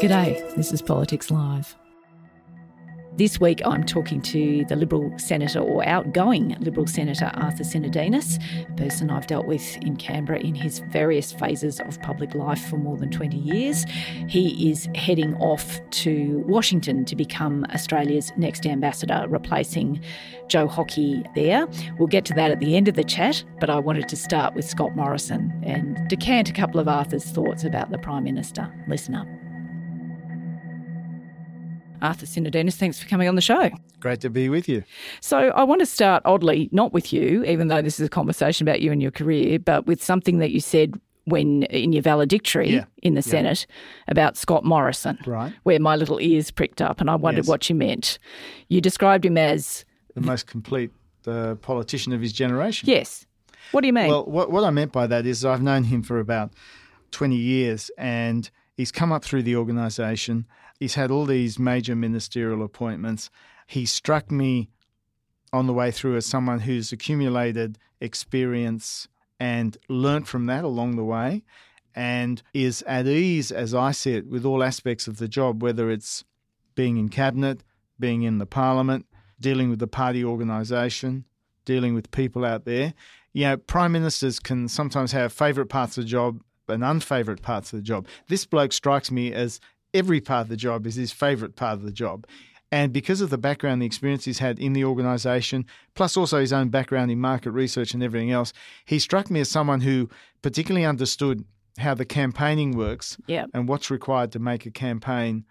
G'day, this is Politics Live. This week I'm talking to the Liberal Senator or outgoing Liberal Senator Arthur Sinodinos, a person I've dealt with in Canberra in his various phases of public life for more than 20 years. He is heading off to Washington to become Australia's next ambassador, replacing Joe Hockey there. We'll get to that at the end of the chat, but I wanted to start with Scott Morrison and decant a couple of Arthur's thoughts about the Prime Minister. Listen up. Arthur Sinodinos, thanks for coming on the show. Great to be with you. So, I want to start oddly, not with you, even though this is a conversation about you and your career, but with something that you said when in your valedictory Yeah. in the Yeah. Senate about Scott Morrison, Right. where my little ears pricked up and I wondered Yes. what you meant. You described him as, The most complete uh, politician of his generation. yes. What do you mean? Well, what, what I meant by that is I've known him for about 20 years and he's come up through the organisation. He's had all these major ministerial appointments. He struck me on the way through as someone who's accumulated experience and learnt from that along the way and is at ease, as I see it, with all aspects of the job, whether it's being in cabinet, being in the parliament, dealing with the party organisation, dealing with people out there. You know, prime ministers can sometimes have favourite parts of the job and unfavourite parts of the job. This bloke strikes me as every part of the job is his favourite part of the job. And because of the background, the experience he's had in the organisation, plus also his own background in market research and everything else, he struck me as someone who particularly understood how the campaigning works Yeah. and what's required to make a campaign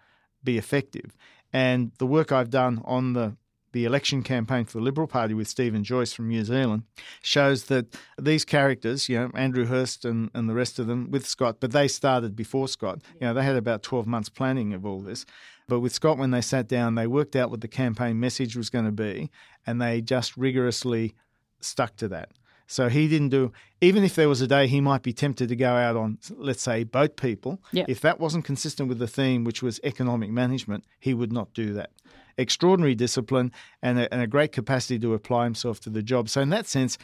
be effective. And the work I've done on the the election campaign for the Liberal Party with Stephen Joyce from New Zealand shows that these characters, you know, Andrew Hirst and, and the rest of them with Scott, but they started before Scott. You know, they had about 12 months planning of all this. But with Scott, when they sat down, they worked out what the campaign message was going to be and they just rigorously stuck to that. So he didn't do, even if there was a day he might be tempted to go out on, let's say, boat people, Yeah. if that wasn't consistent with the theme, which was economic management, he would not do that. Extraordinary discipline and a, and a great capacity to apply himself to the job. So, in that sense,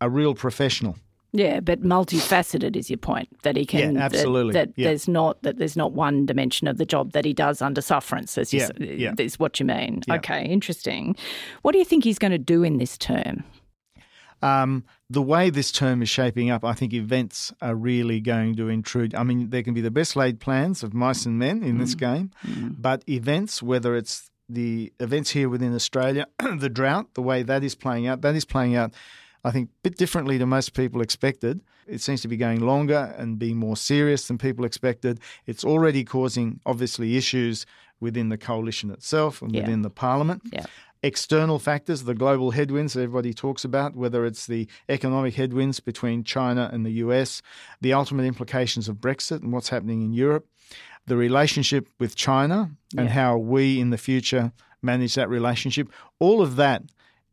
a real professional. Yeah, but multifaceted is your point that he can. Yeah, absolutely. That, Yeah. there's not that there's not one dimension of the job that he does under sufferance. As Yeah, yeah. is what you mean. Yeah. Okay, interesting. What do you think he's going to do in this term? Um, the way this term is shaping up, I think events are really going to intrude. I mean, there can be the best laid plans of mice and men in this game, but events, whether it's the events here within Australia, the drought, the way that is playing out, that is playing out, I think, a bit differently to most people expected. It seems to be going longer and being more serious than people expected. It's already causing, obviously, issues within the coalition itself and Yeah. within the parliament Yeah. external factors, the global headwinds that everybody talks about, whether it's the economic headwinds between China and the US, the ultimate implications of Brexit and what's happening in Europe, the relationship with China and Yeah. how we in the future manage that relationship, all of that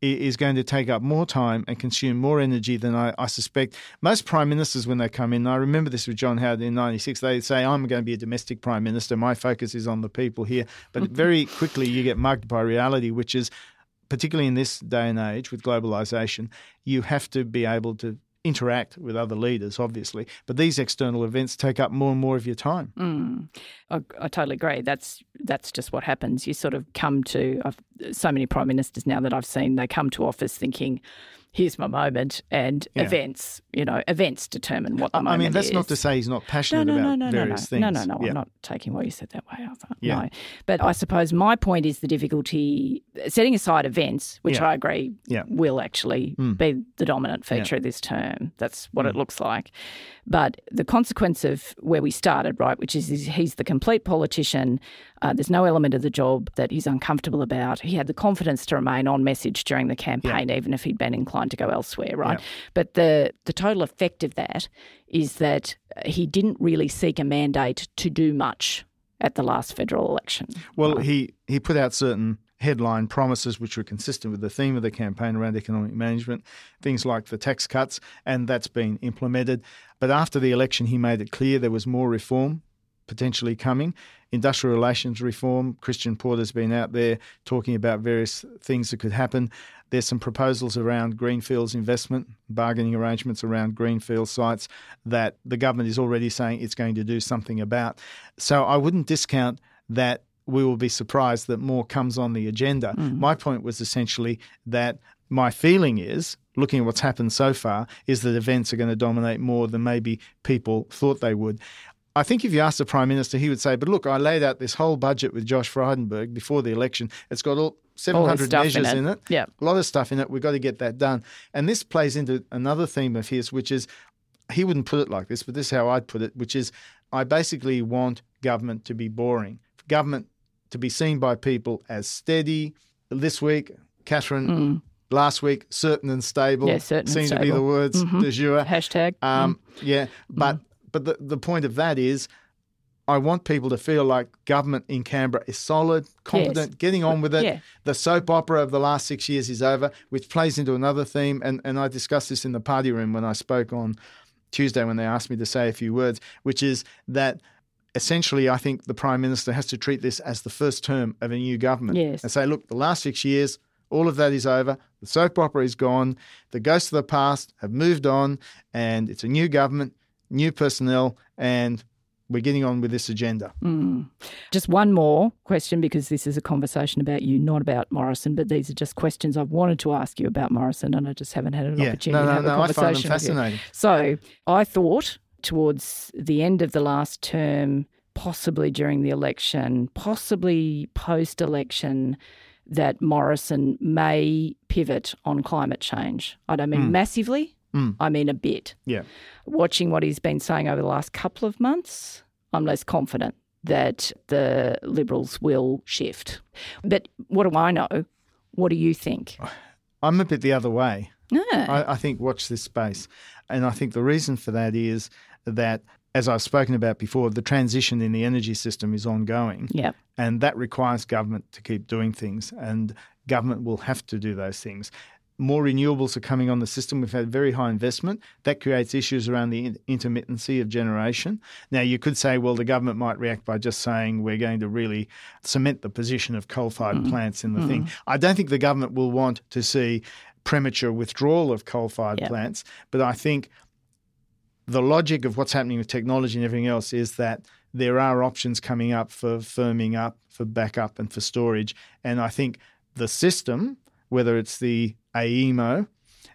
is going to take up more time and consume more energy than I, I suspect. Most prime ministers, when they come in, I remember this with John Howard in '96, they say, "I'm going to be a domestic prime minister. My focus is on the people here." But mm-hmm. very quickly, you get mugged by reality, which is, particularly in this day and age with globalization, you have to be able to interact with other leaders, obviously. But these external events take up more and more of your time. Mm. I, I totally agree. That's that's just what happens. You sort of come to I've, so many prime ministers now that I've seen. They come to office thinking, here's my moment, and Yeah. events, you know, events determine what the I moment mean, that's is. not to say he's not passionate no, no, about no, no, various no, things. no, no, no. Yeah. I'm not taking what you said that way. Arthur. Yeah. No, but I suppose my point is the difficulty setting aside events, which Yeah. I agree will actually Mm. be the dominant feature of this term. That's what it looks like. But the consequence of where we started, right, which is, is he's the complete politician. Uh, there's no element of the job that he's uncomfortable about. He had the confidence to remain on message during the campaign, even if he'd been inclined to go elsewhere, right? Yeah. But the the total effect of that is that he didn't really seek a mandate to do much at the last federal election. Well, he, he put out certain headline promises which were consistent with the theme of the campaign around economic management, things like the tax cuts, and that's been implemented. But after the election, he made it clear there was more reform potentially coming. Industrial relations reform. Christian Porter's been out there talking about various things that could happen. There's some proposals around greenfields investment, bargaining arrangements around greenfield sites that the government is already saying it's going to do something about. So I wouldn't discount that we will be surprised that more comes on the agenda. Mm. My point was essentially that my feeling is, looking at what's happened so far, is that events are going to dominate more than maybe people thought they would. I think if you ask the Prime Minister, he would say, But look, I laid out this whole budget with Josh Frydenberg before the election. It's got all 700 stuff in measures it. in it. Yeah. A lot of stuff in it. We've got to get that done. And this plays into another theme of his, which is he wouldn't put it like this, but this is how I'd put it, which is I basically want government to be boring. Government to be seen by people as steady. This week, Katharine, last week, certain and stable. Mm. Yeah, certain and seem to be the words Mhm. jour. Hashtag. Um, Yeah, but but the, the point of that is, I want people to feel like government in Canberra is solid, competent, getting on with it. Yeah. The soap opera of the last six years is over, which plays into another theme. And, and I discussed this in the party room when I spoke on Tuesday when they asked me to say a few words, which is that essentially I think the Prime Minister has to treat this as the first term of a new government. Yes. And say, look, the last six years, all of that is over. The soap opera is gone. The ghosts of the past have moved on, and it's a new government, new personnel, and we're getting on with this agenda. Mm. Just one more question because this is a conversation about you, not about Morrison, but these are just questions I've wanted to ask you about Morrison and I just haven't had an Yeah. opportunity No, to no, have no, a I find them conversation you. fascinating. So I thought towards the end of the last term, possibly during the election, possibly post election, that Morrison may pivot on climate change. I don't mean massively, Mm. I mean a bit. Yeah. Watching what he's been saying over the last couple of months, I'm less confident that the Liberals will shift. But what do I know? What do you think? I'm a bit the other way. Yeah. I, I think watch this space. And I think the reason for that is that, as I've spoken about before, the transition in the energy system is ongoing. yeah. And that requires government to keep doing things, and government will have to do those things. More renewables are coming on the system. We've had very high investment. That creates issues around the in- intermittency of generation. Now, you could say, well, the government might react by just saying we're going to really cement the position of coal fired mm-hmm. plants in the mm-hmm. thing. I don't think the government will want to see premature withdrawal of coal fired Yep. plants, but I think the logic of what's happening with technology and everything else is that there are options coming up for firming up, for backup, and for storage. And I think the system, whether it's the AEMO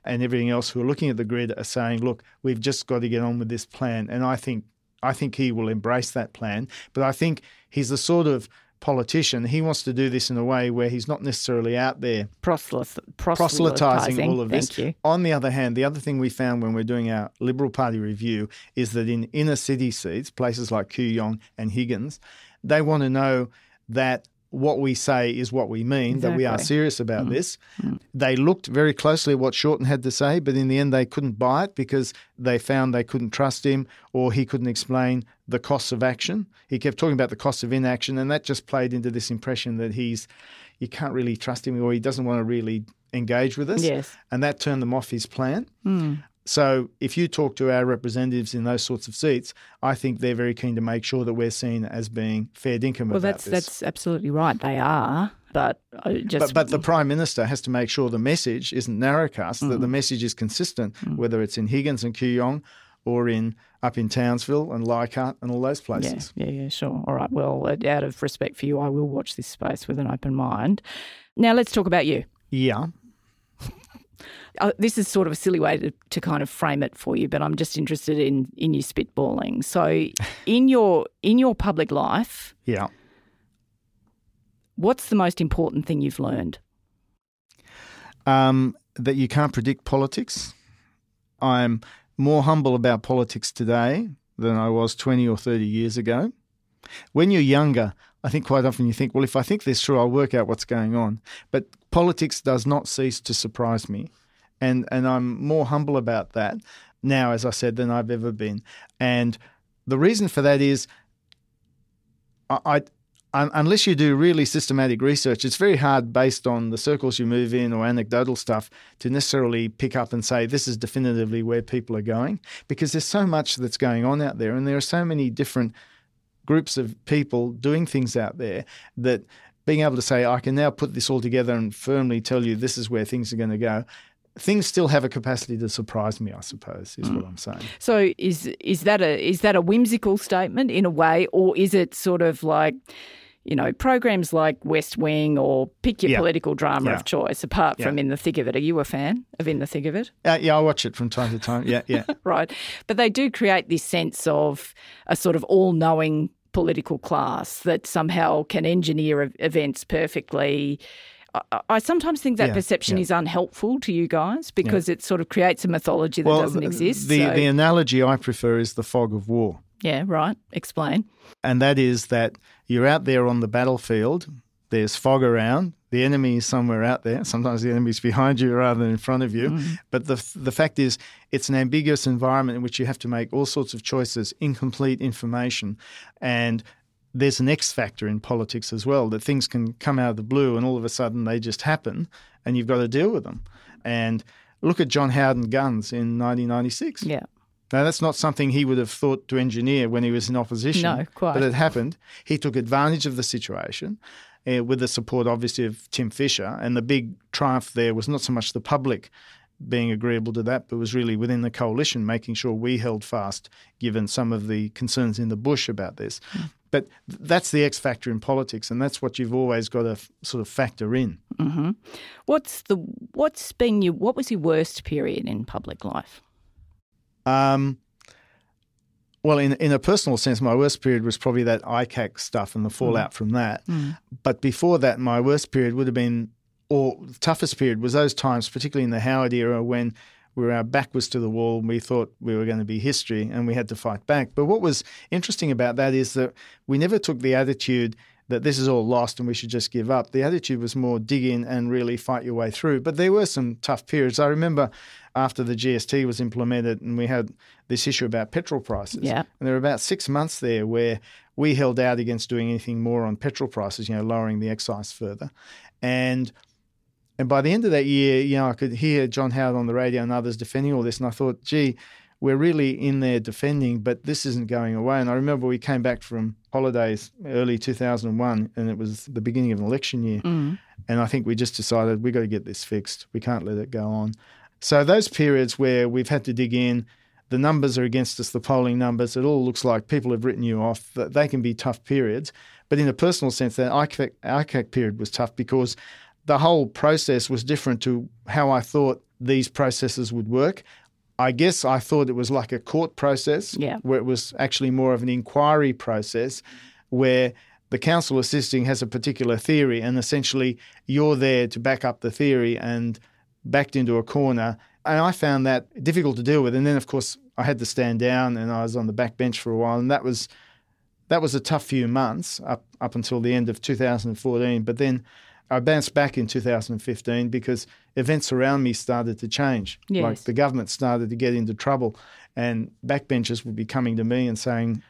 and everything else who are looking at the grid, are saying, look, we've just got to get on with this plan. And I think I think he will embrace that plan. But I think he's the sort of politician, he wants to do this in a way where he's not necessarily out there Proselyth- proselytizing all of this. You. On the other hand, the other thing we found when we're doing our Liberal Party review is that in inner city seats, places like Kooyong and Higgins, they want to know that what we say is what we mean, that we are serious about mm. this. Mm. They looked very closely at what Shorten had to say, but in the end, they couldn't buy it because they found they couldn't trust him or he couldn't explain the costs of action. He kept talking about the costs of inaction, and that just played into this impression that he's you can't really trust him or he doesn't want to really engage with us. Yes. And that turned them off his plan. Hmm. So if you talk to our representatives in those sorts of seats, I think they're very keen to make sure that we're seen as being fair dinkum Well, about that's this. that's absolutely right. They are, but just But, but the Prime Minister has to make sure the message isn't narrowcast, that Mm-hmm. the message is consistent, Mm. whether it's in Higgins and Kooyong or in up in Townsville and Leichhardt and all those places. yeah, yeah, sure. All right. Well, uh, out of respect for you, I will watch this space with an open mind. Now let's talk about you. Yeah. Uh, this is sort of a silly way to, to kind of frame it for you, but I'm just interested in in your spitballing. So, in your in your public life, Yeah. what's the most important thing you've learned? um, that you can't predict politics. I'm more humble about politics today than I was 20 or 30 years ago. When you're younger, I think quite often you think, well, if I think this through, I'll work out what's going on. But politics does not cease to surprise me. And, and I'm more humble about that now, as I said, than I've ever been. And the reason for that is I, I unless you do really systematic research, it's very hard based on the circles you move in or anecdotal stuff to necessarily pick up and say this is definitively where people are going because there's so much that's going on out there and there are so many different groups of people doing things out there that being able to say I can now put this all together and firmly tell you this is where things are going to go. Things still have a capacity to surprise me, I suppose, is what mm. I'm saying. So, is is that a is that a whimsical statement in a way, or is it sort of like? You know, programs like West Wing or pick your Yeah. political drama Yeah. of choice, apart Yeah. from In the Thick of It. Are you a fan of In the Thick of It? Uh, yeah, I watch it from time to time. Yeah, yeah. right? But they do create this sense of a sort of all knowing political class that somehow can engineer events perfectly. I, I sometimes think that perception is unhelpful to you guys because it sort of creates a mythology that doesn't exist. The, so- the analogy I prefer is the fog of war. Yeah, right. Explain. and that is that you're out there on the battlefield. There's fog around. The enemy is somewhere out there. Sometimes the enemy's behind you rather than in front of you. Mm. But the the fact is, it's an ambiguous environment in which you have to make all sorts of choices, incomplete information, and there's an X factor in politics as well. That things can come out of the blue and all of a sudden they just happen, and you've got to deal with them. And look at John Howden guns in 1996. Yeah. Now, that's not something he would have thought to engineer when he was in opposition. No, quite. But it happened. He took advantage of the situation uh, with the support, obviously, of Tim Fischer. And the big triumph there was not so much the public being agreeable to that, but was really within the coalition making sure we held fast, given some of the concerns in the bush about this. Hmm. But that's the X factor in politics, and that's what you've always got to f- sort of factor in. What's the what's been your what was your worst period in public life? Um, well, in in a personal sense, my worst period was probably that ICAC stuff and the fallout from that. But before that, my worst period would have been, or toughest period was those times, particularly in the Howard era, when we were our back was to the wall and we thought we were going to be history and we had to fight back. But what was interesting about that is that we never took the attitude that this is all lost and we should just give up. The attitude was more dig in and really fight your way through. But there were some tough periods. I remember after the GST was implemented and we had this issue about petrol prices. Yeah. And there were about six months there where we held out against doing anything more on petrol prices, you know, lowering the excise further. And and by the end of that year, you know, I could hear John Howard on the radio and others defending all this. And I thought, gee, we're really in there defending, but this isn't going away. And I remember we came back from holidays early 2001, and it was the beginning of an election year. Mm. And I think we just decided we've got to get this fixed. We can't let it go on. So those periods where we've had to dig in, the numbers are against us, the polling numbers, it all looks like people have written you off. They can be tough periods. But in a personal sense, that ICAC, ICAC period was tough because the whole process was different to how I thought these processes would work. I guess I thought it was like a court process, Yeah. where it was actually more of an inquiry process, where the counsel assisting has a particular theory, and essentially you're there to back up the theory and backed into a corner. And I found that difficult to deal with. And then, of course, I had to stand down, and I was on the back bench for a while, and that was that was a tough few months up up until the end of 2014. But then I bounced back in 2015 because events around me started to change. Like Yes. the government started to get into trouble, and backbenchers would be coming to me and saying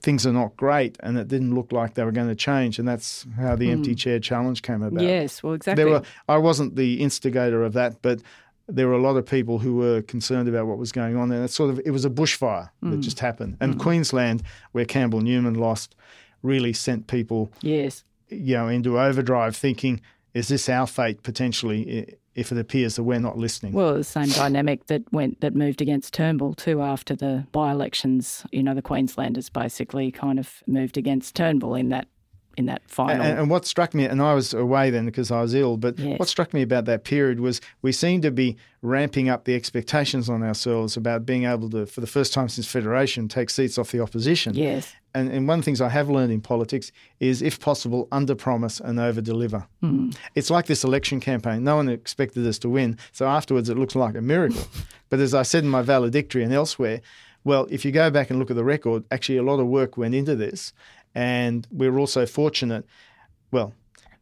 things are not great, and it didn't look like they were going to change. And that's how the empty hmm. chair challenge came about. Yes, well, exactly. There were I wasn't the instigator of that, but there were a lot of people who were concerned about what was going on, and it sort of it was a bushfire that hmm. just happened. And hmm. Queensland, where Campbell Newman lost, really sent people yes. You know into overdrive, thinking, "Is this our fate potentially?" If it appears that we're not listening. Well, the same dynamic that went that moved against Turnbull too after the by-elections. You know, the Queenslanders basically kind of moved against Turnbull in that in that final. And, and what struck me, and I was away then because I was ill, but Yes. what struck me about that period was we seemed to be ramping up the expectations on ourselves about being able to, for the first time since Federation, take seats off the opposition. yes. And, and one of the things I have learned in politics is, if possible, under promise and over deliver. Hmm. It's like this election campaign. No one expected us to win. So afterwards, it looks like a miracle. but as I said in my valedictory and elsewhere, well, if you go back and look at the record, actually a lot of work went into this. And we're also fortunate. Well,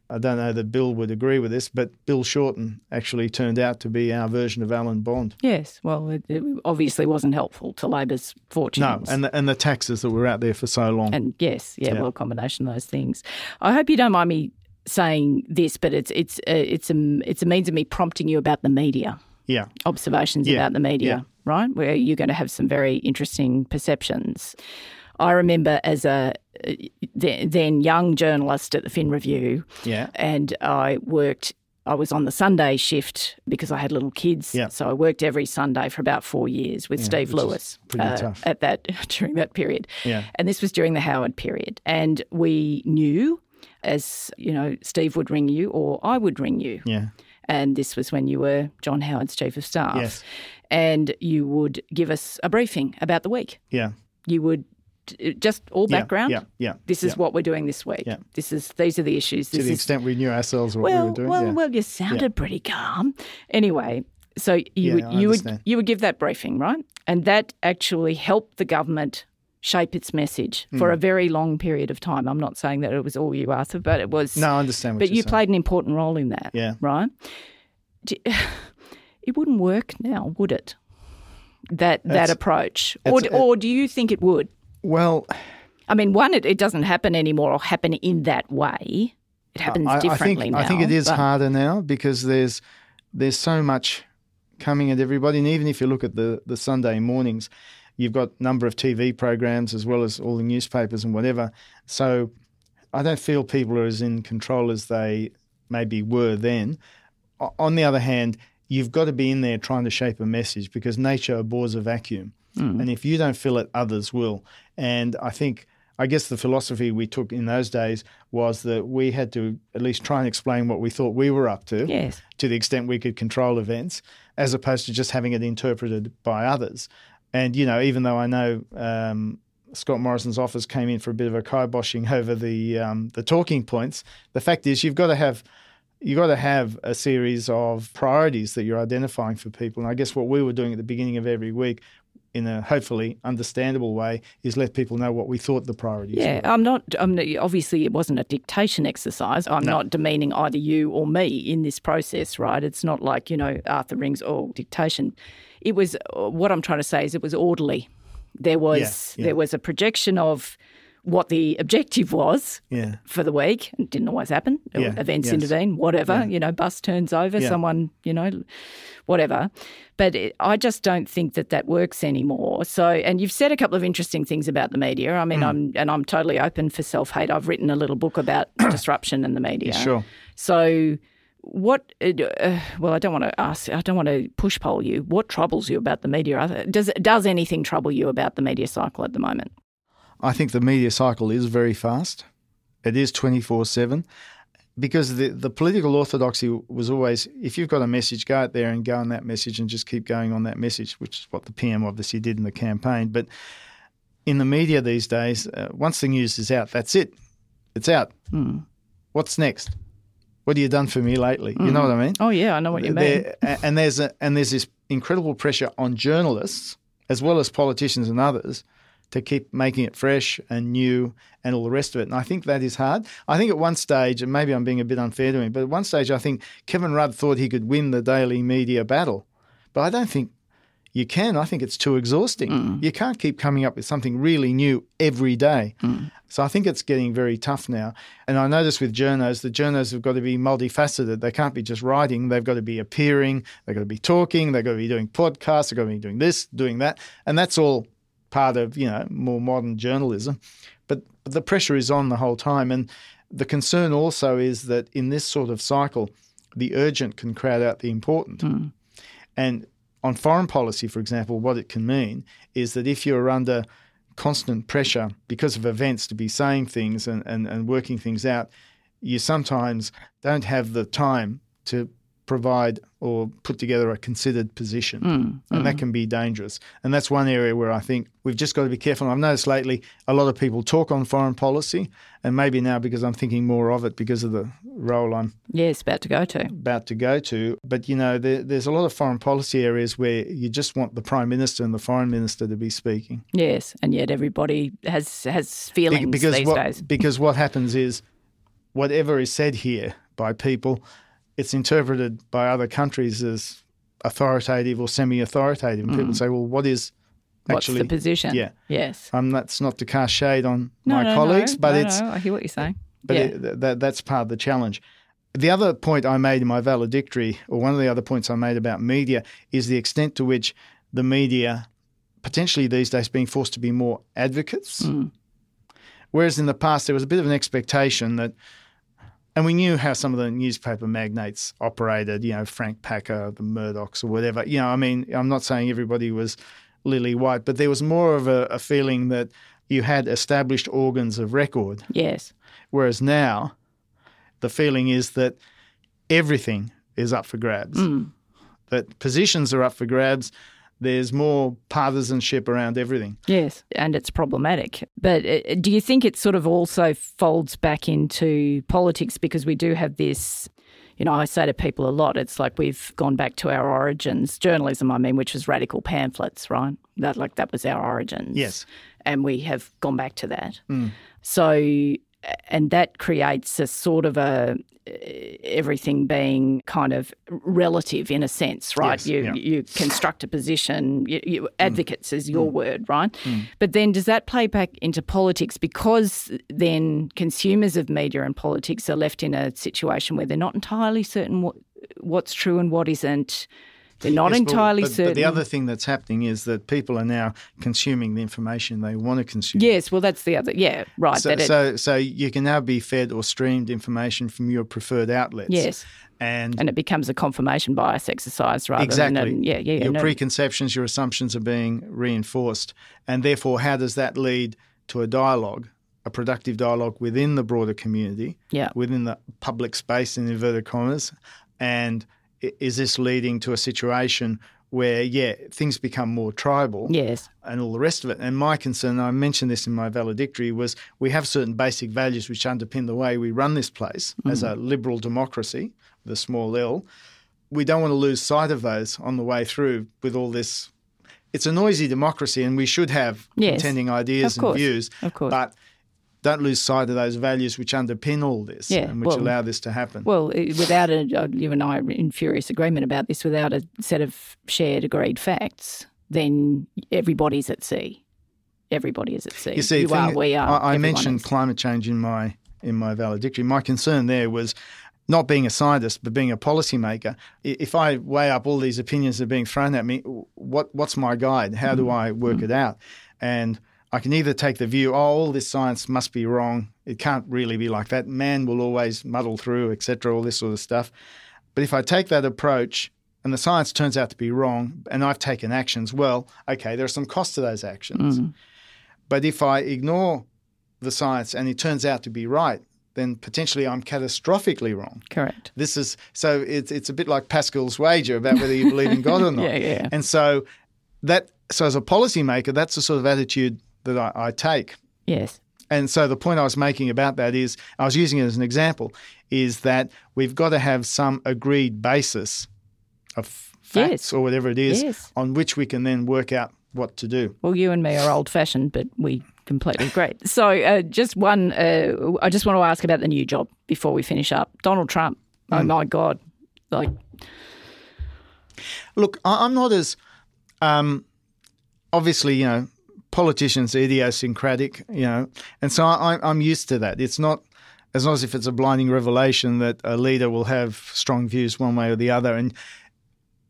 I don't know that Bill would agree with this, but Bill Shorten actually turned out to be our version of Alan Bond. Yes. Well, it, it obviously wasn't helpful to Labor's fortunes. No, and the, and the taxes that were out there for so long. And yes, yeah, Yeah. well, a combination of those things. I hope you don't mind me saying this, but it's it's uh, it's a it's a means of me prompting you about the media yeah. observations Yeah, about the media, yeah. right? Where you're going to have some very interesting perceptions. I remember as a uh, then young journalist at the Fin Review, Yeah. and I worked. I was on the Sunday shift because I had little kids, Yeah. so I worked every Sunday for about four years with Steve which is Lewis uh, tough. at that during that period. Yeah. And this was during the Howard period, and we knew, as you know, Steve would ring you or I would ring you, Yeah. and this was when you were John Howard's chief of staff. Yes. And you would give us a briefing about the week. Yeah. You would just all background. yeah, yeah, This is yeah. what we're doing this week. Yeah. This is these are the issues. To the is extent we knew ourselves what well, we were doing. well, yeah. well. You sounded pretty calm. Anyway, so you Yeah, would you would you would give that briefing, right? And that actually helped the government shape its message Hmm. for a very long period of time. I'm not saying that it was all you, Arthur, but it was. no, I understand but you saying. played an important role in that. Yeah. Right. It wouldn't work now, would it? That that approach, or or do you think it would? Well, I mean, one, it, it doesn't happen anymore or happen in that way. It happens I, I differently think now. I think it is but- harder now because there's there's so much coming at everybody, and even if you look at the the Sunday mornings, you've got a number of TV programs as well as all the newspapers and whatever. So I don't feel people are as in control as they maybe were then. On the other hand, you've got to be in there trying to shape a message because nature abhors a vacuum. Hmm. And if you don't fill it, others will. And I think, I guess the philosophy we took in those days was that we had to at least try and explain what we thought we were up to Yes. to the extent we could control events, as opposed to just having it interpreted by others. And, you know, even though I know um, Scott Morrison's office came in for a bit of a kiboshing over the um, the talking points, the fact is you've got to have you've got to have a series of priorities that you're identifying for people. And I guess what we were doing at the beginning of every week in a hopefully understandable way is let people know what we thought the priorities Yeah, were. I'm not. I'm obviously it wasn't a dictation exercise. I'm not demeaning either you or me in this process, right? It's not like you know Arthur rings oh dictation. It was uh, what I'm trying to say is it was orderly. There was yeah. there was a projection of what the objective was Yeah. for the week. It didn't always happen. Yeah, Events yes. intervene, whatever. You know, bus turns over, Yeah. someone, you know, whatever. But it, I just don't think that that works anymore. So, and you've said a couple of interesting things about the media. I mean, I'm and I'm totally open for self hate. I've written a little book about disruption in the media. Sure. So. What? Uh, well, I don't want to ask. I don't want to push poll you. What troubles you about the media? Does does anything trouble you about the media cycle at the moment? I think the media cycle is very fast. It is 24 7 because the, the political orthodoxy was always if you've got a message, go out there and go on that message and just keep going on that message, which is what the PM obviously did in the campaign. But in the media these days, uh, once the news is out, that's it. It's out. What's next? What have you done for me lately? You know what I mean? Oh yeah, I know what you mean. There- and there's a, and there's this incredible pressure on journalists as well as politicians and others to keep making it fresh and new and all the rest of it. And I think that is hard. I think at one stage, and maybe I'm being a bit unfair to him, but at one stage I think Kevin Rudd thought he could win the daily media battle. But I don't think you can. I think it's too exhausting. Mm. You can't keep coming up with something really new every day. Mm. So I think it's getting very tough now. And I notice with journos, the journos have got to be multifaceted. They can't be just writing. They've got to be appearing. They've got to be talking. They've got to be doing podcasts. They've got to be doing this, doing that. And that's all part of, you know, more modern journalism. But, but the pressure is on the whole time. And the concern also is that in this sort of cycle, the urgent can crowd out the important. Hmm. And on foreign policy, for example, what it can mean is that if you're under constant pressure because of events to be saying things and, and, and working things out, you sometimes don't have the time to provide or put together a considered position. Mm, and that can be dangerous. And that's one area where I think we've just got to be careful. I've noticed lately a lot of people talk on foreign policy, and maybe now because I'm thinking more of it because of the role I'm Yes, about to go to. about to go to. But you know, there, there's a lot of foreign policy areas where you just want the prime minister and the foreign minister to be speaking. Yes, and yet everybody has has feelings Be- because these what, days. because what happens is whatever is said here by people, it's interpreted by other countries as authoritative or semi-authoritative. And people say, "Well, what is Mm. What's actually the position? Yeah, Yes. um, that's not to cast shade on No, my no, colleagues, no, but it's no, I hear what you're saying. but yeah. it, that, that's part of the challenge. The other point I made in my valedictory, or one of the other points I made about media, is the extent to which the media, potentially these days, being forced to be more advocates. Mm. Whereas in the past, there was a bit of an expectation that, and we knew how some of the newspaper magnates operated, you know, Frank Packer, the Murdochs, or whatever. You know, I mean, I'm not saying everybody was lily white, but there was more of a, a feeling that you had established organs of record yes. Whereas now, the feeling is that everything is up for grabs. Mm. That positions are up for grabs. There's more partisanship around everything. Yes, and it's problematic. But uh, do you think it sort of also folds back into politics because we do have this? You know, I say to people a lot, it's like we've gone back to our origins, journalism, I mean, which was radical pamphlets, right? That like that was our origins. Yes. And we have gone back to that. So, and that creates a sort of a everything being kind of relative in a sense, right? Yes, you yeah. you construct a position. You, you, mm. advocates is your mm. word, right? Mm. But then does that play back into politics because then consumers of media and politics are left in a situation where they're not entirely certain what, what's true and what isn't. They're not Yes, entirely but, certain. But the other thing that's happening is that people are now consuming the information they want to consume. yes, well, that's the other. Yeah, right. So, that it- so, so you can now be fed or streamed information from your preferred outlets. yes, And, and it becomes a confirmation bias exercise rather exactly. than a, yeah, yeah, yeah. Your no- preconceptions, your assumptions are being reinforced. And therefore, how does that lead to a dialogue, a productive dialogue within the broader community, Yeah. within the public space, in inverted commas? And is this leading to a situation where, yeah, things become more tribal? yes, and all the rest of it. And my concern, I mentioned this in my valedictory, was we have certain basic values which underpin the way we run this place as a mm. liberal democracy with a small L. We don't want to lose sight of those on the way through with all this. It's a noisy democracy, and we should have Yes, contending ideas of course, and views. of course. But don't lose sight of those values which underpin all this Yeah, and which well- allow this to happen. Well, without a, uh, you and I are in furious agreement about this, without a set of shared agreed facts, then everybody's at sea. Everybody is at sea. You see, are, thing- we are. I, I mentioned climate change in my in my valedictory. My concern there was not being a scientist, but being a policymaker. If I weigh up all these opinions that are being thrown at me, what what's my guide? How do I work it out? And I can either take the view, oh, all this science must be wrong. It can't really be like that. Man will always muddle through, etc. All this sort of stuff. But if I take that approach and the science turns out to be wrong, and I've taken actions, well, okay, there are some costs to those actions. Mm. But if I ignore the science and it turns out to be right, then potentially I'm catastrophically wrong. Correct. This is so it's it's a bit like Pascal's wager about whether you believe in God or not. Yeah, yeah. And so that so as a policymaker, that's the sort of attitude that I, I take. Yes. And so the point I was making about that is, I was using it as an example, is that we've got to have some agreed basis of facts Yes. or whatever it is Yes. on which we can then work out what to do. Well, you and me are old fashioned, but we completely agree. So, uh, just one, uh, I just want to ask about the new job before we finish up. Donald Trump. Oh Hmm. my God. Like, Look, I- I'm not as um, obviously, you know, politicians are idiosyncratic, you know, and so I, I'm used to that. It's not as not as if it's a blinding revelation that a leader will have strong views one way or the other. And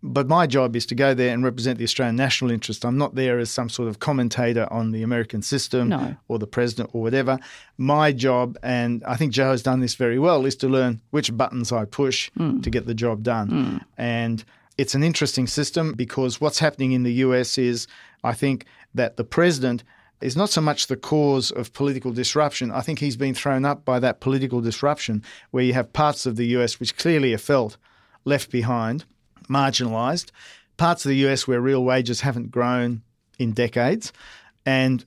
but my job is to go there and represent the Australian national interest. I'm not there as some sort of commentator on the American system No. or the president or whatever. My job, and I think Joe has done this very well, is to learn which buttons I push mm. to get the job done. Mm. And it's an interesting system because what's happening in the US is I think that the president is not so much the cause of political disruption. I think he's been thrown up by that political disruption where you have parts of the US which clearly are felt left behind, marginalised, parts of the US where real wages haven't grown in decades, and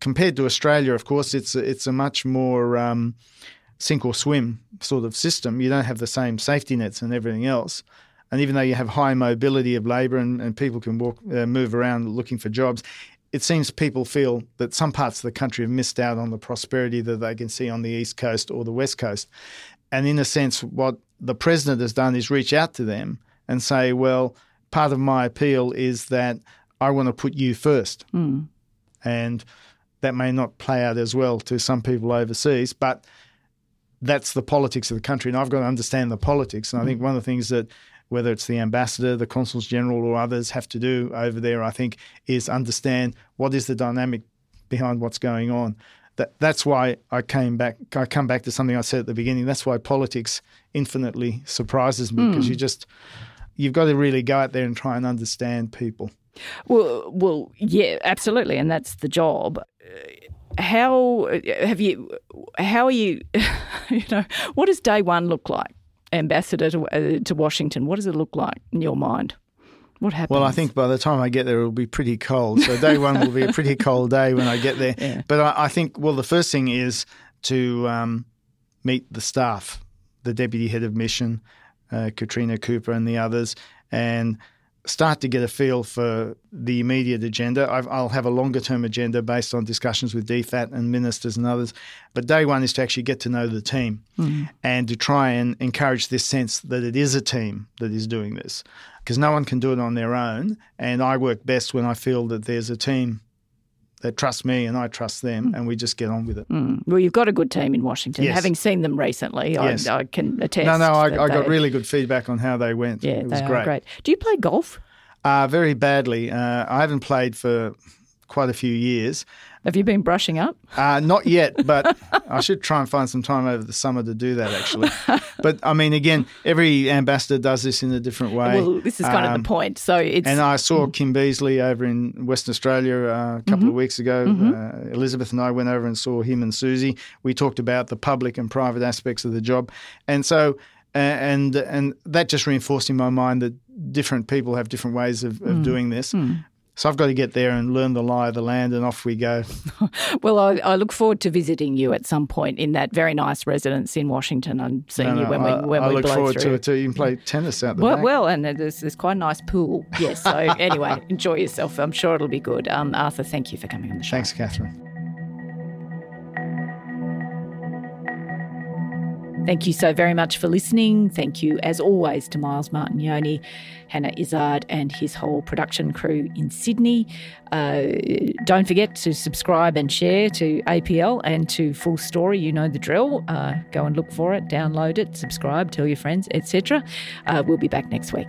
compared to Australia, of course, it's a, it's a much more um, sink or swim sort of system. You don't have the same safety nets and everything else. And even though you have high mobility of labour and, and people can walk, uh, move around looking for jobs, it seems people feel that some parts of the country have missed out on the prosperity that they can see on the east coast or the west coast. And in a sense, what the president has done is reach out to them and say, well, part of my appeal is that I want to put you first. Mm. And that may not play out as well to some people overseas, but that's the politics of the country. And I've got to understand the politics. And I think one of the things that whether it's the ambassador, the consuls general, or others have to do over there, I think, is understand what is the dynamic behind what's going on. That, that's why I came back. I come back to something I said at the beginning. That's why politics infinitely surprises me because you hmm. just you've got to really go out there and try and understand people. Well, well, yeah, absolutely, and that's the job. How have you? How are you? You know, what does day one look like? Ambassador to, uh, to Washington. What does it look like in your mind? What happens? Well, I think by the time I get there, it'll be pretty cold. So day one will be a pretty cold day when I get there. Yeah. But I, I think, well, the first thing is to um, meet the staff, the deputy head of mission, uh, Katrina Cooper, and the others, and start to get a feel for the immediate agenda. I've, I'll have a longer term agenda based on discussions with DFAT and ministers and others. But day one is to actually get to know the team hmm. and to try and encourage this sense that it is a team that is doing this. Because no one can do it on their own. And I work best when I feel that there's a team that trust me and I trust them and we just get on with it. Mm. Well, you've got a good team in Washington. Yes. Having seen them recently, Yes. I, I can attest. No, no, I, I got they- really good feedback on how they went. Yeah, it was they great. great. Do you play golf? Uh, very badly. Uh, I haven't played for quite a few years. Have you been brushing up? Uh, not yet, but I should try and find some time over the summer to do that, actually. but I mean, again, every ambassador does this in a different way. Well, this is kind of Um, the point. So it's And I saw Kim Beazley over in Western Australia uh, a couple of weeks ago. Uh, Elizabeth and I went over and saw him and Susie. We talked about the public and private aspects of the job, and so and and that just reinforced in my mind that different people have different ways of, of doing this. So I've got to get there and learn the lie of the land, and off we go. Well, I, I look forward to visiting you at some point in that very nice residence in Washington and seeing No, you no, when we I, when I we look blow forward through. to it too. You can play tennis out the Well, back. well, and there's, there's quite a nice pool. Yes. So anyway, enjoy yourself. I'm sure it'll be good. Um, Arthur, thank you for coming on the show. Thanks, Katharine. Thank you so very much for listening. Thank you, as always, to Miles Martignoni, Hannah Izzard, and his whole production crew in Sydney. Uh, don't forget to subscribe and share to APL and to Full Story. You know the drill. Uh, go and look for it, download it, subscribe, tell your friends, etc. Uh, we'll be back next week.